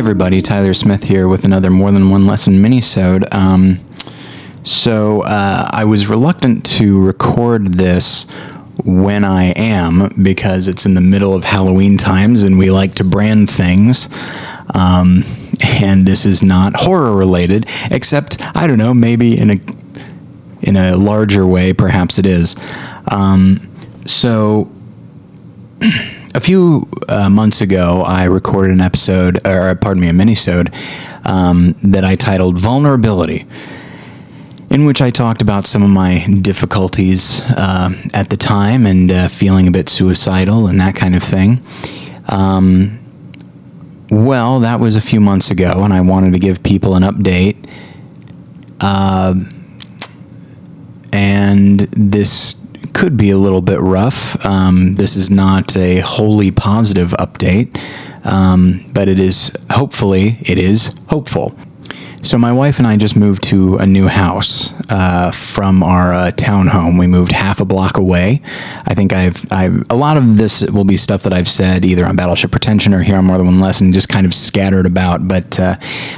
Everybody, Tyler Smith here with another More Than One Lesson minisode. Um, so uh, I was reluctant to record this when I am because it's in the middle of Halloween times and we like to brand things. Um, and this is not horror related, except I don't know, maybe in a in a larger way, perhaps it is. Um, so a few uh, months ago, I recorded an episode, or pardon me, a minisode um, that I titled "Vulnerability," in which I talked about some of my difficulties uh, at the time and uh, feeling a bit suicidal and that kind of thing. Um, well, that was a few months ago, and I wanted to give people an update. Uh, and this could be a little bit rough. Um, this is not a wholly positive update, um, but it is hopefully it is hopeful. So my wife and I just moved to a new house uh, from our uh, townhome. We moved half a block away. I think I've, I've a lot of this will be stuff that I've said either on Battleship Pretension or here on More Than One Lesson, just kind of scattered about. But uh,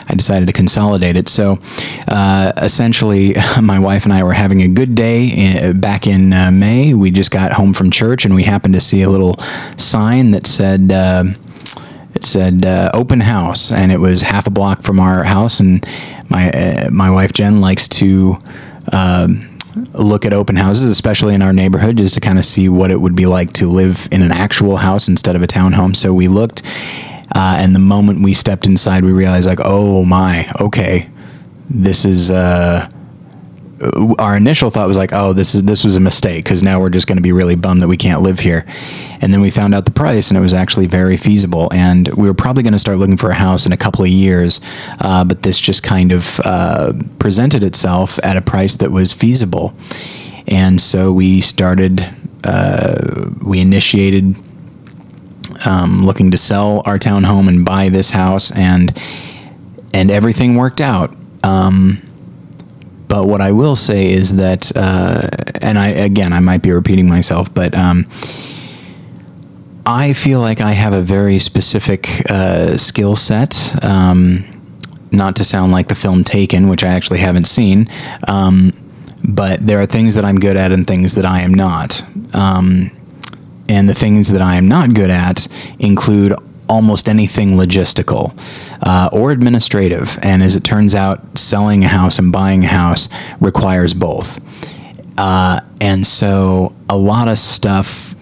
I decided to consolidate it. So uh, essentially, my wife and I were having a good day in, uh, back in uh, May. We just got home from church and we happened to see a little sign that said said uh, open house, and it was half a block from our house. And my uh, my wife Jen likes to. Um, look at open houses, especially in our neighborhood, just to kind of see what it would be like to live in an actual house instead of a townhome. So we looked, uh, and the moment we stepped inside, we realized, like, oh my, okay, this is uh, our initial thought was like, oh, this is this was a mistake because now we're just going to be really bummed that we can't live here. And then we found out the price, and it was actually very feasible. And we were probably going to start looking for a house in a couple of years, uh, but this just kind of uh, presented itself at a price that was feasible. And so we started, uh, we initiated um, looking to sell our townhome and buy this house, and and everything worked out. Um, but what I will say is that, uh, and I again I might be repeating myself, but um, I feel like I have a very specific uh, skill set. Um, not to sound like the film Taken, which I actually haven't seen, um, but there are things that I'm good at and things that I am not. Um, and the things that I am not good at include almost anything logistical uh, or administrative. And as it turns out, selling a house and buying a house requires both. Uh, and so a lot of stuff.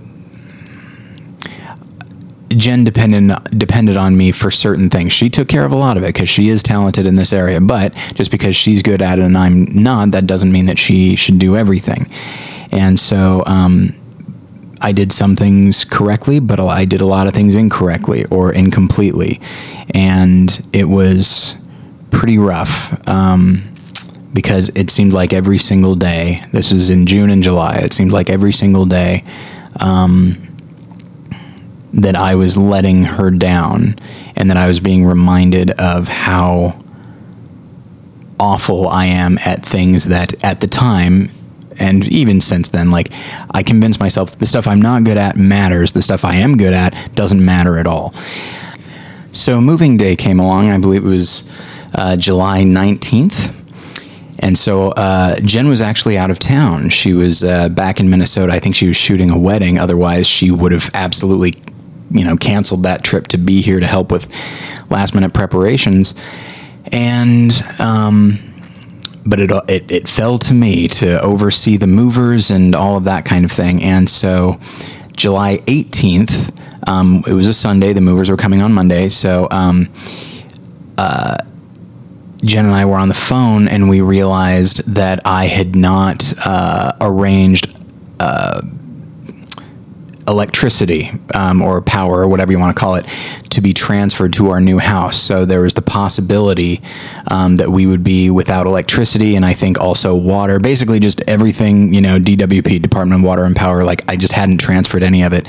Jen depended depended on me for certain things. She took care of a lot of it because she is talented in this area. But just because she's good at it and I'm not, that doesn't mean that she should do everything. And so um, I did some things correctly, but I did a lot of things incorrectly or incompletely. And it was pretty rough um, because it seemed like every single day, this was in June and July, it seemed like every single day um, that I was letting her down and that I was being reminded of how awful I am at things that at the time and even since then, like I convince myself the stuff I'm not good at matters, the stuff I am good at doesn't matter at all. So moving day came along. I believe it was uh, July 19th. And so uh, Jen was actually out of town. She was uh, back in Minnesota. I think she was shooting a wedding. Otherwise, she would have absolutely, you know, canceled that trip to be here to help with last minute preparations. And um, but it, it, it fell to me to oversee the movers and all of that kind of thing. And so July 18th, um, it was a Sunday. The movers were coming on Monday. So um, uh, Jen and I were on the phone and we realized that I had not uh, arranged. Electricity um, or power or whatever you want to call it to be transferred to our new house. So there was the possibility um, that we would be without electricity and I think also water, basically just everything, you know, DWP, Department of Water and Power, like I just hadn't transferred any of it.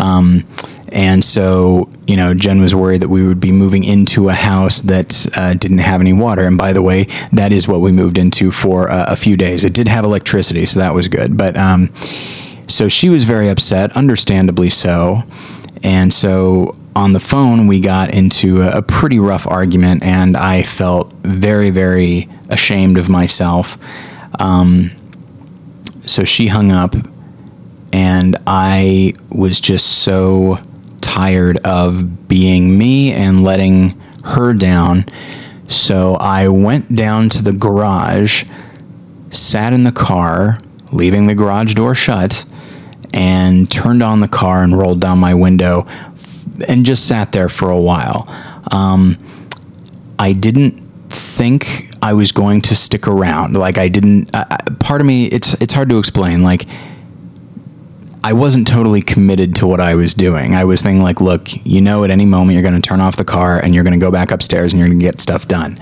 Um, and so, you know, Jen was worried that we would be moving into a house that uh, didn't have any water. And by the way, that is what we moved into for uh, a few days. It did have electricity, so that was good. But, um, so she was very upset, understandably so. And so on the phone, we got into a, a pretty rough argument, and I felt very, very ashamed of myself. Um, so she hung up, and I was just so tired of being me and letting her down. So I went down to the garage, sat in the car, leaving the garage door shut, and turned on the car and rolled down my window and just sat there for a while. Um, I didn't think I was going to stick around. Like I didn't. Uh, part of me, it's it's hard to explain. Like I wasn't totally committed to what I was doing. I was thinking like, look, you know, at any moment you're going to turn off the car and you're going to go back upstairs and you're going to get stuff done.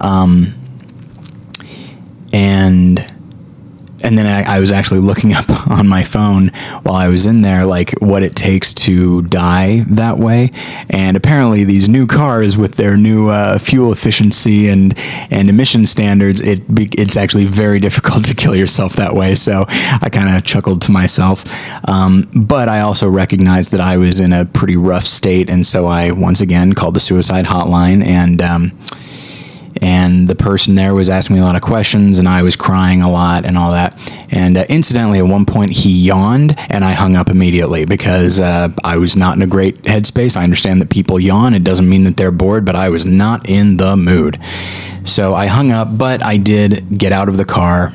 Um, and and then I, I, was actually looking up on my phone while I was in there, like what it takes to die that way. And apparently, these new cars with their new uh, fuel efficiency and and emission standards, it it's actually very difficult to kill yourself that way. So I kind of chuckled to myself, um, but I also recognized that I was in a pretty rough state, and so I once again called the suicide hotline and. Um, and the person there was asking me a lot of questions and I was crying a lot and all that. And uh, incidentally, at one point he yawned and I hung up immediately because uh, I was not in a great headspace. I understand that people yawn, it doesn't mean that they're bored, but I was not in the mood. So I hung up, but I did get out of the car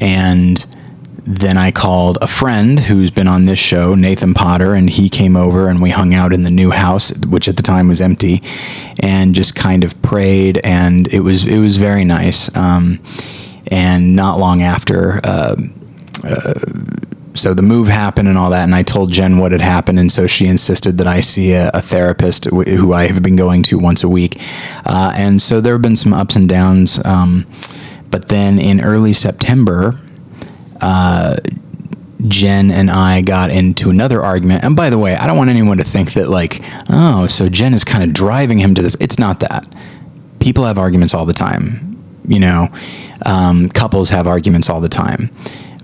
and then I called a friend who's been on this show, Nathan Potter, and he came over and we hung out in the new house, which at the time was empty, and just kind of prayed, and it was it was very nice. Um, and not long after. Uh, uh, so the move happened and all that, and I told Jen what had happened, and so she insisted that I see a, a therapist who I have been going to once a week, uh, and so there have been some ups and downs. Um, but then in early September, uh, Jen and I got into another argument. And by the way, I don't want anyone to think that, like, oh, so Jen is kind of driving him to this. It's not that. People have arguments all the time. You know, um, couples have arguments all the time.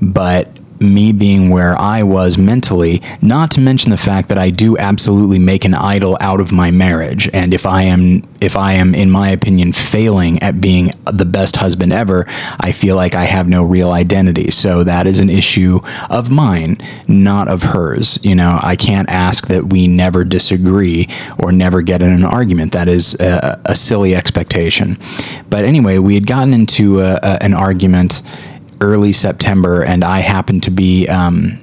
But me being where I was mentally, not to mention the fact that I do absolutely make an idol out of my marriage. And if I am, if I am, in my opinion, failing at being the best husband ever, I feel like I have no real identity. So that is an issue of mine, not of hers. You know, I can't ask that we never disagree or never get in an argument. That is a, a silly expectation. But anyway, we had gotten into a, a, an argument early September, and I happened to be um,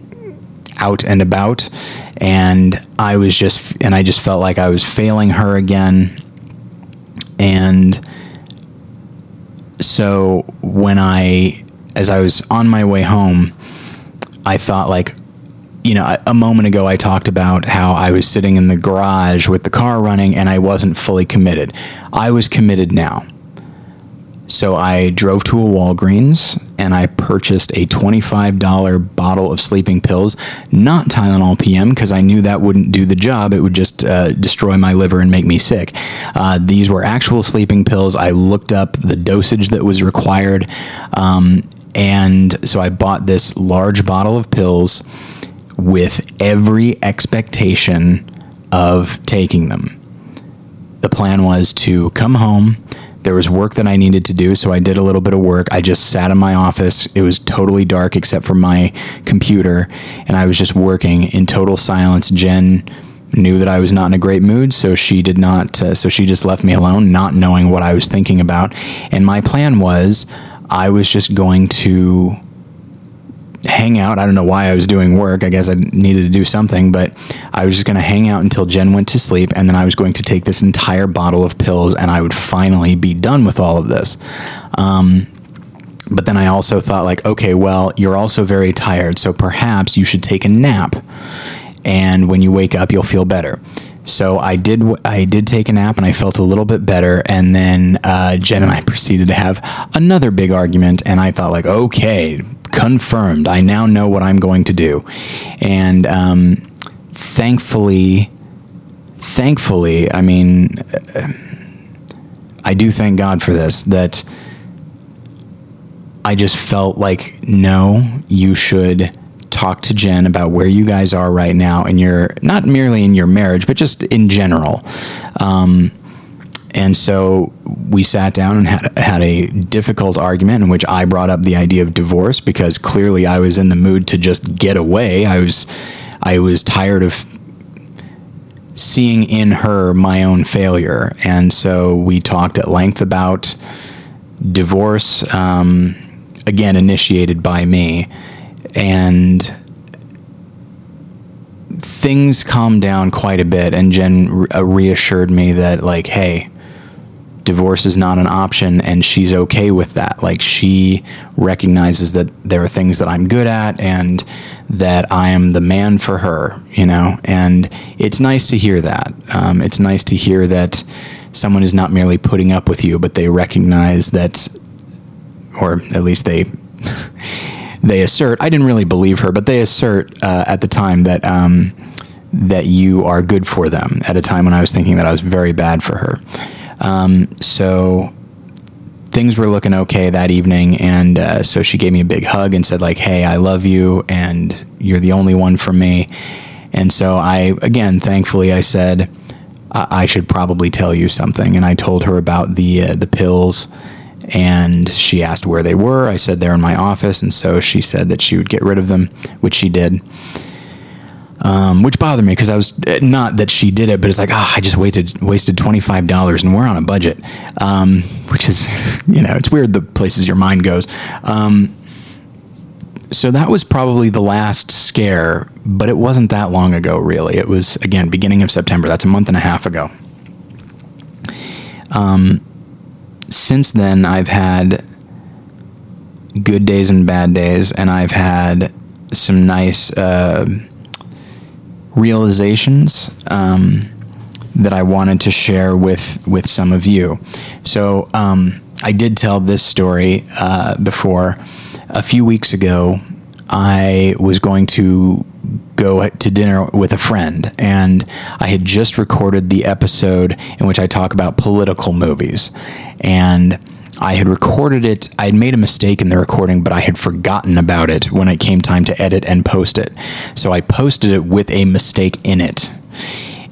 out and about, and I was just, and I just felt like I was failing her again, and so when I, as I was on my way home, I thought like, you know, a moment ago I talked about how I was sitting in the garage with the car running and I wasn't fully committed. I was committed now. So I drove to a Walgreens and I purchased a $25 bottle of sleeping pills, not Tylenol PM, because I knew that wouldn't do the job. It would just uh, destroy my liver and make me sick. Uh, these were actual sleeping pills. I looked up the dosage that was required. Um, and so I bought this large bottle of pills with every expectation of taking them. The plan was to come home there was work that I needed to do, so I did a little bit of work. I just sat in my office. It was totally dark except for my computer, and I was just working in total silence. Jen knew that I was not in a great mood, so she did not. Uh, so she just left me alone, not knowing what I was thinking about. And my plan was, I was just going to hang out. I don't know why I was doing work. I guess I needed to do something, but I was just going to hang out until Jen went to sleep, and then I was going to take this entire bottle of pills, and I would finally be done with all of this. Um, but then I also thought, like, okay, well, you're also very tired, so perhaps you should take a nap, and when you wake up, you'll feel better. So I did. I did take a nap, and I felt a little bit better. And then uh, Jen and I proceeded to have another big argument. And I thought, like, okay, confirmed. I now know what I'm going to do. And um, thankfully, thankfully, I mean, I do thank God for this, that I just felt like, no, you should talk to Jen about where you guys are right now in your, not merely in your marriage, but just in general. Um, and so we sat down and had, had a difficult argument in which I brought up the idea of divorce because clearly I was in the mood to just get away. I was, I was tired of seeing in her my own failure. And so we talked at length about divorce, um, again, initiated by me. And things calmed down quite a bit. And Jen re- uh, reassured me that, like, hey, divorce is not an option and she's okay with that. Like she recognizes that there are things that I'm good at and that I am the man for her, you know, and it's nice to hear that. Um, it's nice to hear that someone is not merely putting up with you, but they recognize that, or at least they. they assert. I didn't really believe her, but they assert uh, at the time that um, that you are good for them. At a time when I was thinking that I was very bad for her, um, so things were looking okay that evening, and uh, so she gave me a big hug and said like, "Hey, I love you, and you're the only one for me." And so I, again, thankfully, I said, I, I should probably tell you something, and I told her about the uh, the pills. And she asked where they were. I said they're in my office, and so she said that she would get rid of them, which she did um, which bothered me because I was not that she did it, but it's like, oh, I just wasted wasted twenty five dollars, and we're on a budget, um, which is, you know, it's weird the places your mind goes. Um, so that was probably the last scare, but it wasn't that long ago, really. It was again beginning of September. That's a month and a half ago. Um, since then, I've had good days and bad days, and I've had some nice. Uh, realizations um, that I wanted to share with with some of you. So um, I did tell this story uh, before. A few weeks ago, I was going to go to dinner with a friend, and I had just recorded the episode in which I talk about political movies, and I had recorded it. I had made a mistake in the recording, but I had forgotten about it when it came time to edit and post it. So I posted it with a mistake in it.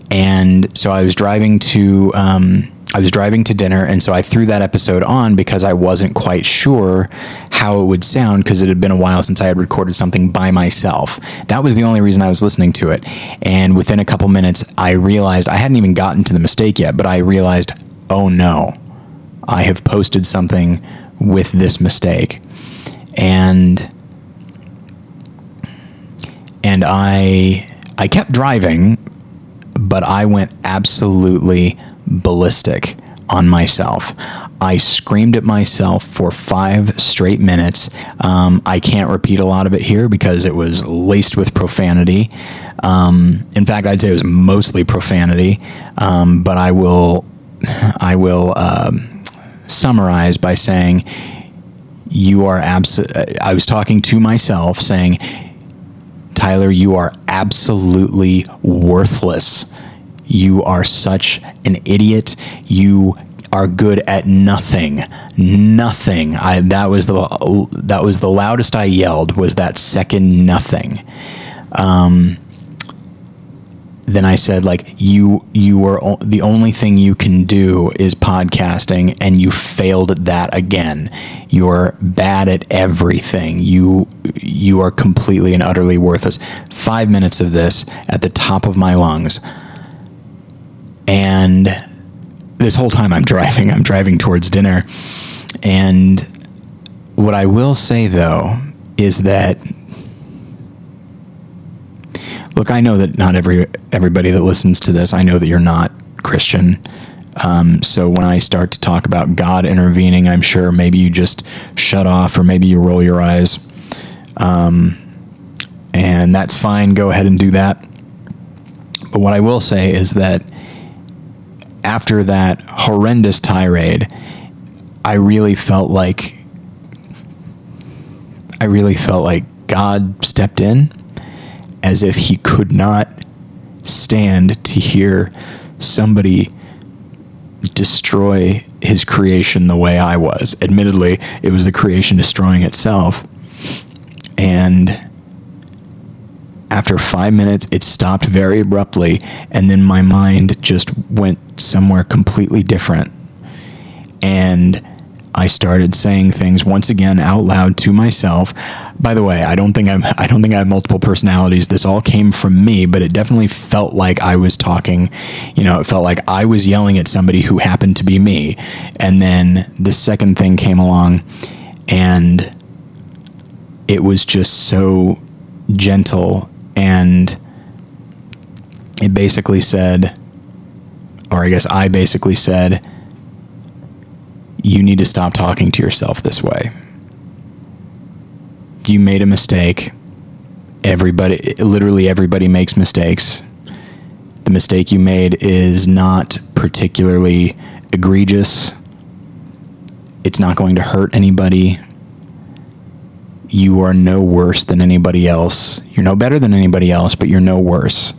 And so I was driving to um, I was driving to dinner, and so I threw that episode on because I wasn't quite sure how it would sound because it had been a while since I had recorded something by myself. That was the only reason I was listening to it. And within a couple minutes, I realized I hadn't even gotten to the mistake yet, but I realized, oh no, I have posted something with this mistake. And and I I kept driving, but I went absolutely ballistic on myself. I screamed at myself for five straight minutes. Um, I can't repeat a lot of it here because it was laced with profanity. Um, in fact, I'd say it was mostly profanity, um, but I will, I will um, summarize by saying, You are absolutely, I was talking to myself saying, Tyler, you are absolutely worthless. You are such an idiot. You are good at nothing. Nothing. I that was the that was the loudest I yelled was that second nothing. Um, then I said like you you are o- the only thing you can do is podcasting and you failed at that again. You're bad at everything. You you are completely and utterly worthless. 5 minutes of this at the top of my lungs. And this whole time I'm driving, I'm driving towards dinner. And what I will say though is that look, I know that not every everybody that listens to this, I know that you're not Christian. Um, so when I start to talk about God intervening, I'm sure maybe you just shut off or maybe you roll your eyes. Um, and that's fine. Go ahead and do that. But what I will say is that after that horrendous tirade, I really felt like I really felt like God stepped in as if he could not stand to hear somebody destroy his creation the way I was. Admittedly, it was the creation destroying itself. And after five minutes, it stopped very abruptly, and then my mind just went somewhere completely different. And I started saying things once again out loud to myself. By the way, I don't think I'm I don't think I have multiple personalities. This all came from me, but it definitely felt like I was talking, you know, it felt like I was yelling at somebody who happened to be me. And then the second thing came along and it was just so gentle and it basically said or I guess I basically said you need to stop talking to yourself this way. You made a mistake. Everybody, literally everybody makes mistakes. The mistake you made is not particularly egregious. It's not going to hurt anybody. You are no worse than anybody else. You're no better than anybody else, but you're no worse.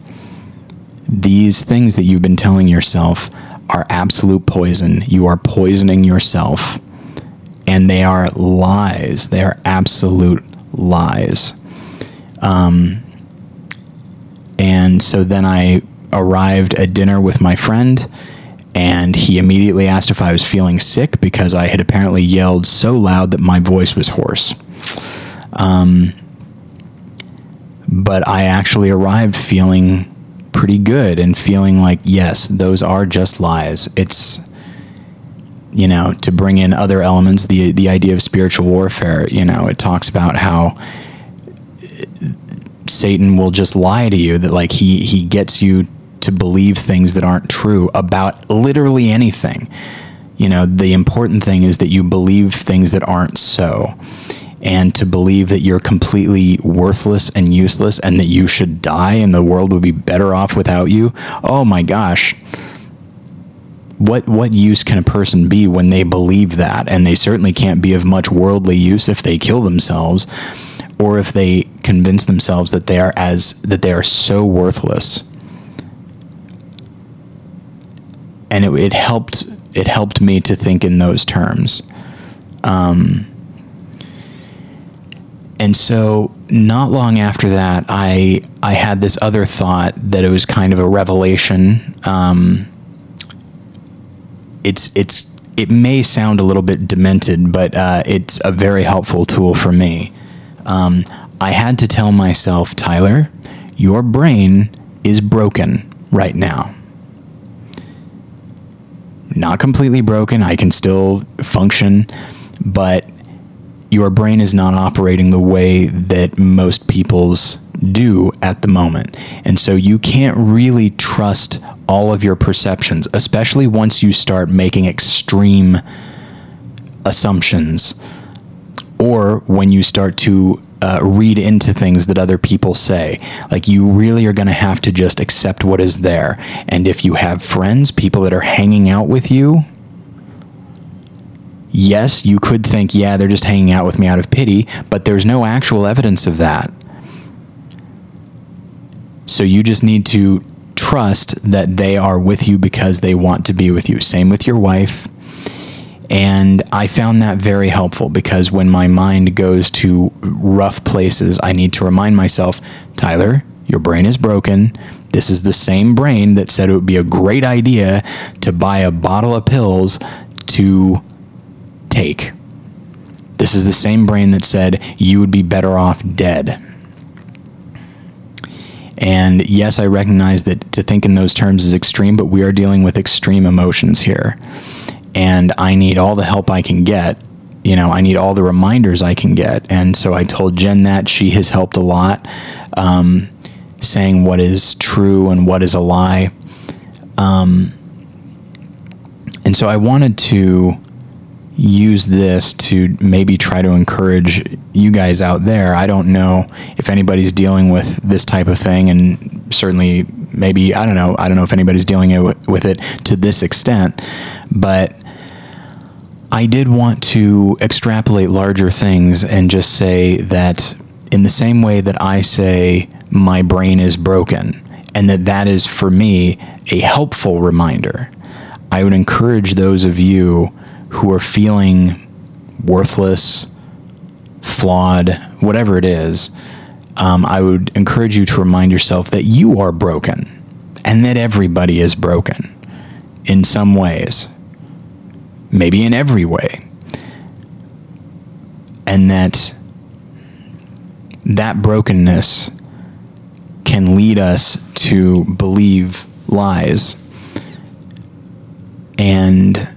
These things that you've been telling yourself are absolute poison. You are poisoning yourself. And they are lies. They are absolute lies. Um, and so then I arrived at dinner with my friend, and he immediately asked if I was feeling sick because I had apparently yelled so loud that my voice was hoarse. Um, but I actually arrived feeling pretty good and feeling like, yes, those are just lies. It's, you know, to bring in other elements, the, the idea of spiritual warfare, you know, it talks about how uh, Satan will just lie to you that like he, he gets you to believe things that aren't true about literally anything. You know, the important thing is that you believe things that aren't so and to believe that you're completely worthless and useless and that you should die and the world would be better off without you. Oh my gosh. What what use can a person be when they believe that? And they certainly can't be of much worldly use if they kill themselves or if they convince themselves that they are as that they are so worthless. And it, it helped it helped me to think in those terms. Um, and so not long after that, I I had this other thought that it was kind of a revelation. Um, it's it's it may sound a little bit demented, but uh, it's a very helpful tool for me. Um, I had to tell myself, Tyler, your brain is broken right now. Not completely broken. I can still function, but your brain is not operating the way that most people's do at the moment. And so you can't really trust all of your perceptions, especially once you start making extreme assumptions or when you start to uh, read into things that other people say. Like, you really are going to have to just accept what is there. And if you have friends, people that are hanging out with you, yes, you could think, yeah, they're just hanging out with me out of pity, but there's no actual evidence of that. So you just need to trust that they are with you because they want to be with you. Same with your wife. And I found that very helpful because when my mind goes to rough places, I need to remind myself, Tyler, your brain is broken. This is the same brain that said it would be a great idea to buy a bottle of pills to take. This is the same brain that said you would be better off dead. And yes, I recognize that to think in those terms is extreme, but we are dealing with extreme emotions here. And I need all the help I can get. You know, I need all the reminders I can get. And so I told Jen that. She has helped a lot, um, saying what is true and what is a lie. Um, and so I wanted to use this to maybe try to encourage you guys out there. I don't know if anybody's dealing with this type of thing, and certainly maybe I don't know. I don't know if anybody's dealing with it to this extent, but I did want to extrapolate larger things and just say that in the same way that I say my brain is broken, and that that is for me a helpful reminder. I would encourage those of you who are feeling worthless, flawed, whatever it is, um, I would encourage you to remind yourself that you are broken and that everybody is broken in some ways, maybe in every way. And that that brokenness can lead us to believe lies. And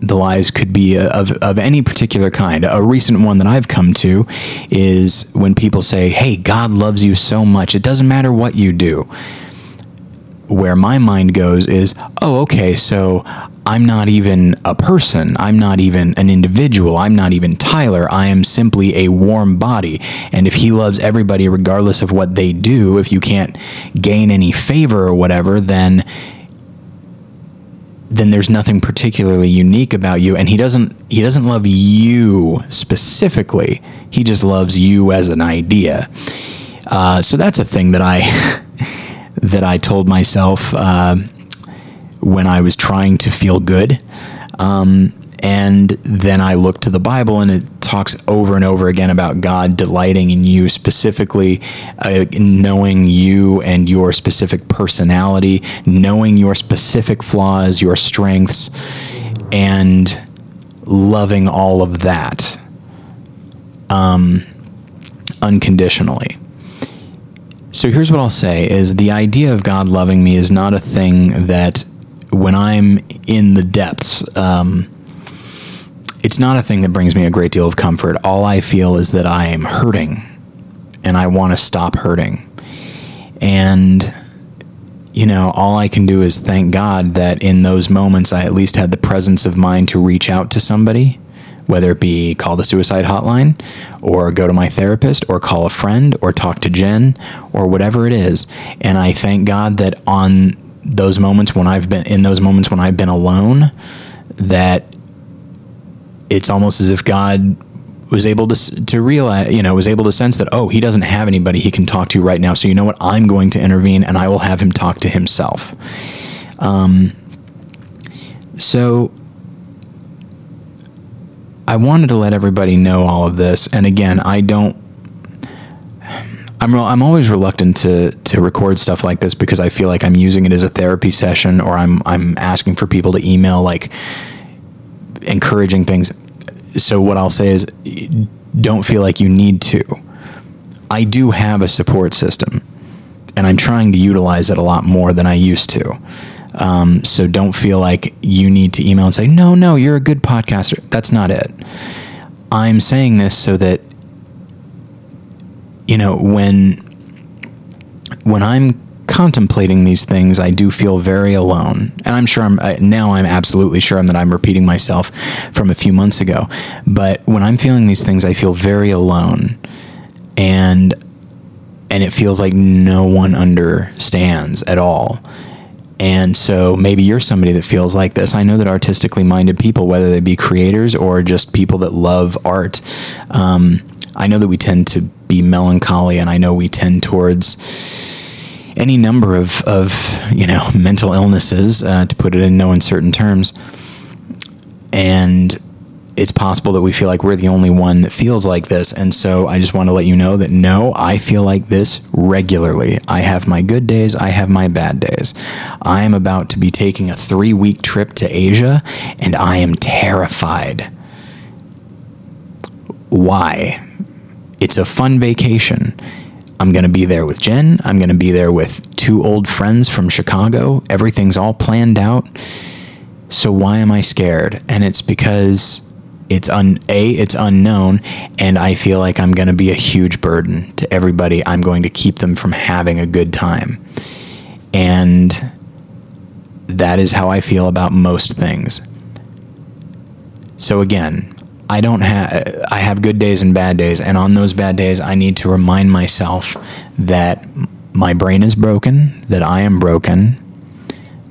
the lies could be uh, of, of any particular kind. A recent one that I've come to is when people say, Hey, God loves you so much, it doesn't matter what you do. Where my mind goes is, Oh, okay, so I'm not even a person. I'm not even an individual. I'm not even Tyler. I am simply a warm body. And if he loves everybody regardless of what they do, if you can't gain any favor or whatever, then then there's nothing particularly unique about you. And he doesn't he doesn't love you specifically. He just loves you as an idea. Uh, so that's a thing that i that i told myself uh, when i was trying to feel good. Um, and then I look to the Bible and it talks over and over again about God delighting in you, specifically uh, knowing you and your specific personality, knowing your specific flaws, your strengths, and loving all of that um, unconditionally. So here's what I'll say is the idea of God loving me is not a thing that when I'm in the depths, um, it's not a thing that brings me a great deal of comfort. All I feel is that I am hurting and I want to stop hurting. And, you know, all I can do is thank God that in those moments I at least had the presence of mind to reach out to somebody, whether it be call the suicide hotline or go to my therapist or call a friend or talk to Jen or whatever it is. And I thank God that on those moments when I've been in those moments when I've been alone, that it's almost as if God was able to to realize, you know, was able to sense that oh, he doesn't have anybody he can talk to right now. So you know what? I'm going to intervene, and I will have him talk to himself. Um. So I wanted to let everybody know all of this, and again, I don't. I'm re- I'm always reluctant to to record stuff like this because I feel like I'm using it as a therapy session, or I'm I'm asking for people to email like encouraging things. So what I'll say is don't feel like you need to. I do have a support system and I'm trying to utilize it a lot more than I used to. Um, so don't feel like you need to email and say, no, no, you're a good podcaster. That's not it. I'm saying this so that, you know, when, when I'm contemplating these things, I do feel very alone. And I'm sure I'm now I'm absolutely sure that I'm repeating myself from a few months ago. But when I'm feeling these things, I feel very alone. And and it feels like no one understands at all. And so maybe you're somebody that feels like this. I know that artistically minded people, whether they be creators or just people that love art, um, I know that we tend to be melancholy and I know we tend towards any number of, of you know mental illnesses, uh, to put it in no uncertain terms, and it's possible that we feel like we're the only one that feels like this. And so I just want to let you know that no, I feel like this regularly. I have my good days, I have my bad days. I am about to be taking a three week trip to Asia, and I am terrified. Why? It's a fun vacation. I'm going to be there with Jen. I'm going to be there with two old friends from Chicago. Everything's all planned out. So why am I scared? And it's because it's un a it's unknown and I feel like I'm going to be a huge burden to everybody. I'm going to keep them from having a good time. And that is how I feel about most things. So again, I don't have I have good days and bad days and on those bad days I need to remind myself that my brain is broken, that I am broken,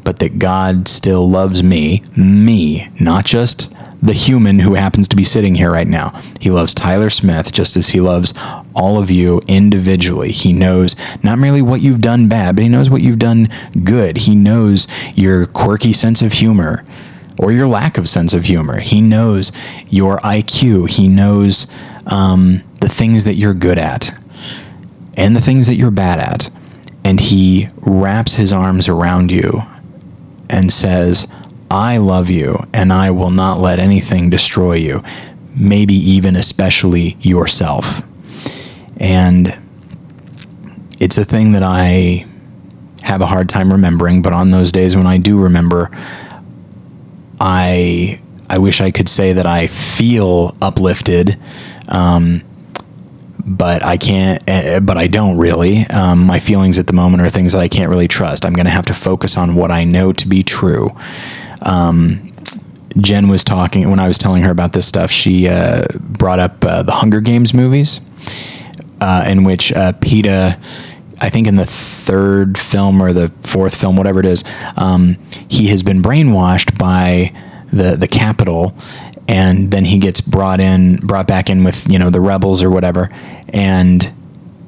but that God still loves me, me, not just the human who happens to be sitting here right now. He loves Tyler Smith just as he loves all of you individually. He knows not merely what you've done bad, but he knows what you've done good. He knows your quirky sense of humor or your lack of sense of humor. He knows your IQ. He knows um, the things that you're good at. and the things that you're bad at. And he wraps his arms around you and says, I love you and I will not let anything destroy you, maybe even especially yourself. And it's a thing that I have a hard time remembering, but on those days when I do remember, I I wish I could say that I feel uplifted, um, but I can't. Uh, but I don't really. Um, my feelings at the moment are things that I can't really trust. I'm going to have to focus on what I know to be true. Um, Jen was talking when I was telling her about this stuff. She uh, brought up uh, the Hunger Games movies, uh, in which uh, Peeta I think in the third film or the fourth film, whatever it is, um, he has been brainwashed by the the Capitol, and then he gets brought in, brought back in with you know the rebels or whatever, and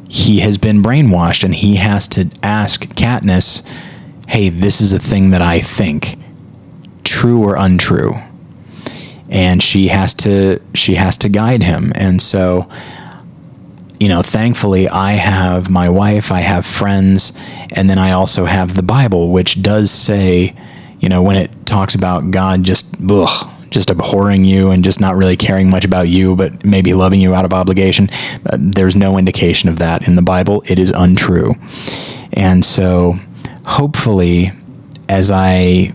he has been brainwashed, and he has to ask Katniss, "Hey, this is a thing that I think, true or untrue?" And she has to she has to guide him, and so you know, thankfully, I have my wife, I have friends, and then I also have the Bible, which does say, you know, when it talks about God just, ugh, just abhorring you and just not really caring much about you, but maybe loving you out of obligation. Uh, there's no indication of that in the Bible. It is untrue. And so, hopefully, as I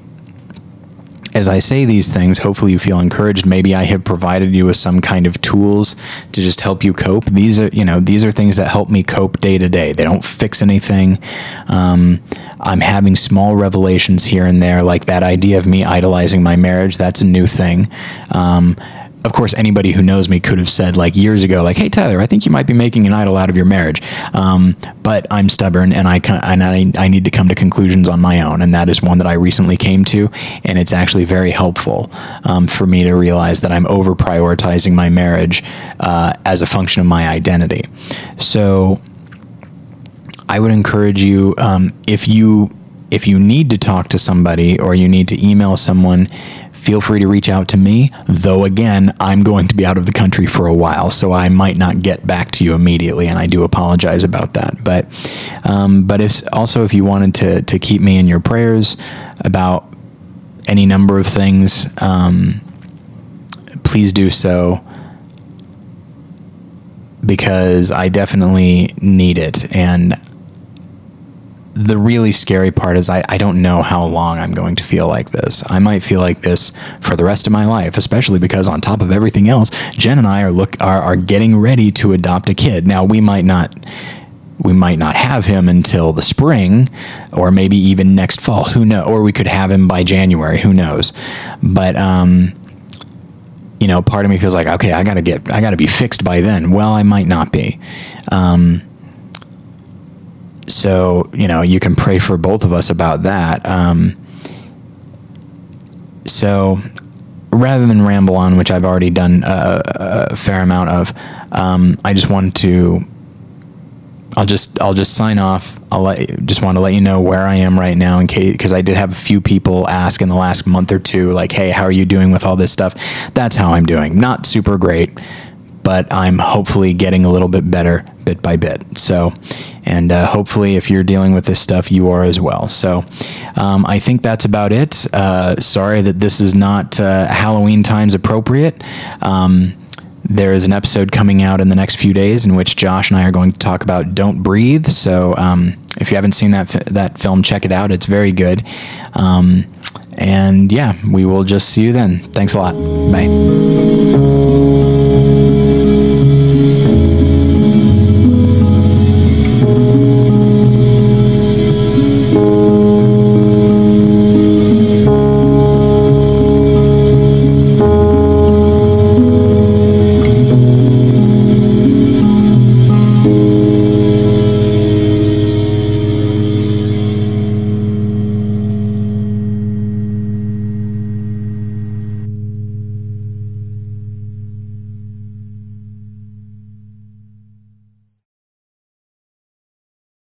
as I say these things, hopefully you feel encouraged. Maybe I have provided you with some kind of tools to just help you cope. These are, you know, these are things that help me cope day to day. They don't fix anything. Um, I'm having small revelations here and there, like that idea of me idolizing my marriage. That's a new thing. Um, of course, anybody who knows me could have said like years ago, like, "Hey, Tyler, I think you might be making an idol out of your marriage." Um, but I'm stubborn, and I and I, I need to come to conclusions on my own, and that is one that I recently came to, and it's actually very helpful um, for me to realize that I'm over prioritizing my marriage uh, as a function of my identity. So, I would encourage you um, if you if you need to talk to somebody or you need to email someone feel free to reach out to me. Though, again, I'm going to be out of the country for a while, so I might not get back to you immediately, and I do apologize about that. But, um, but if also if you wanted to to keep me in your prayers about any number of things, um, please do so because I definitely need it, and the really scary part is I, I don't know how long I'm going to feel like this. I might feel like this for the rest of my life, especially because on top of everything else, Jen and I are look are, are getting ready to adopt a kid. Now we might not we might not have him until the spring or maybe even next fall. Who knows? Or we could have him by January. Who knows? But um, you know, part of me feels like okay, I gotta get I gotta be fixed by then. Well, I might not be. Um, so you know you can pray for both of us about that. Um, so rather than ramble on, which I've already done a, a fair amount of, um, I just want to. I'll just I'll just sign off. I'll let just want to let you know where I am right now in case because I did have a few people ask in the last month or two like, "Hey, how are you doing with all this stuff?" That's how I'm doing. Not super great but I'm hopefully getting a little bit better bit by bit. So, and uh, hopefully, if you're dealing with this stuff, you are as well. So, um, I think that's about it. Uh, sorry that this is not uh, Halloween times appropriate. Um, there is an episode coming out in the next few days in which Josh and I are going to talk about "Don't Breathe." So, um, if you haven't seen that that film, check it out. It's very good. Um, and yeah, we will just see you then. Thanks a lot. Bye.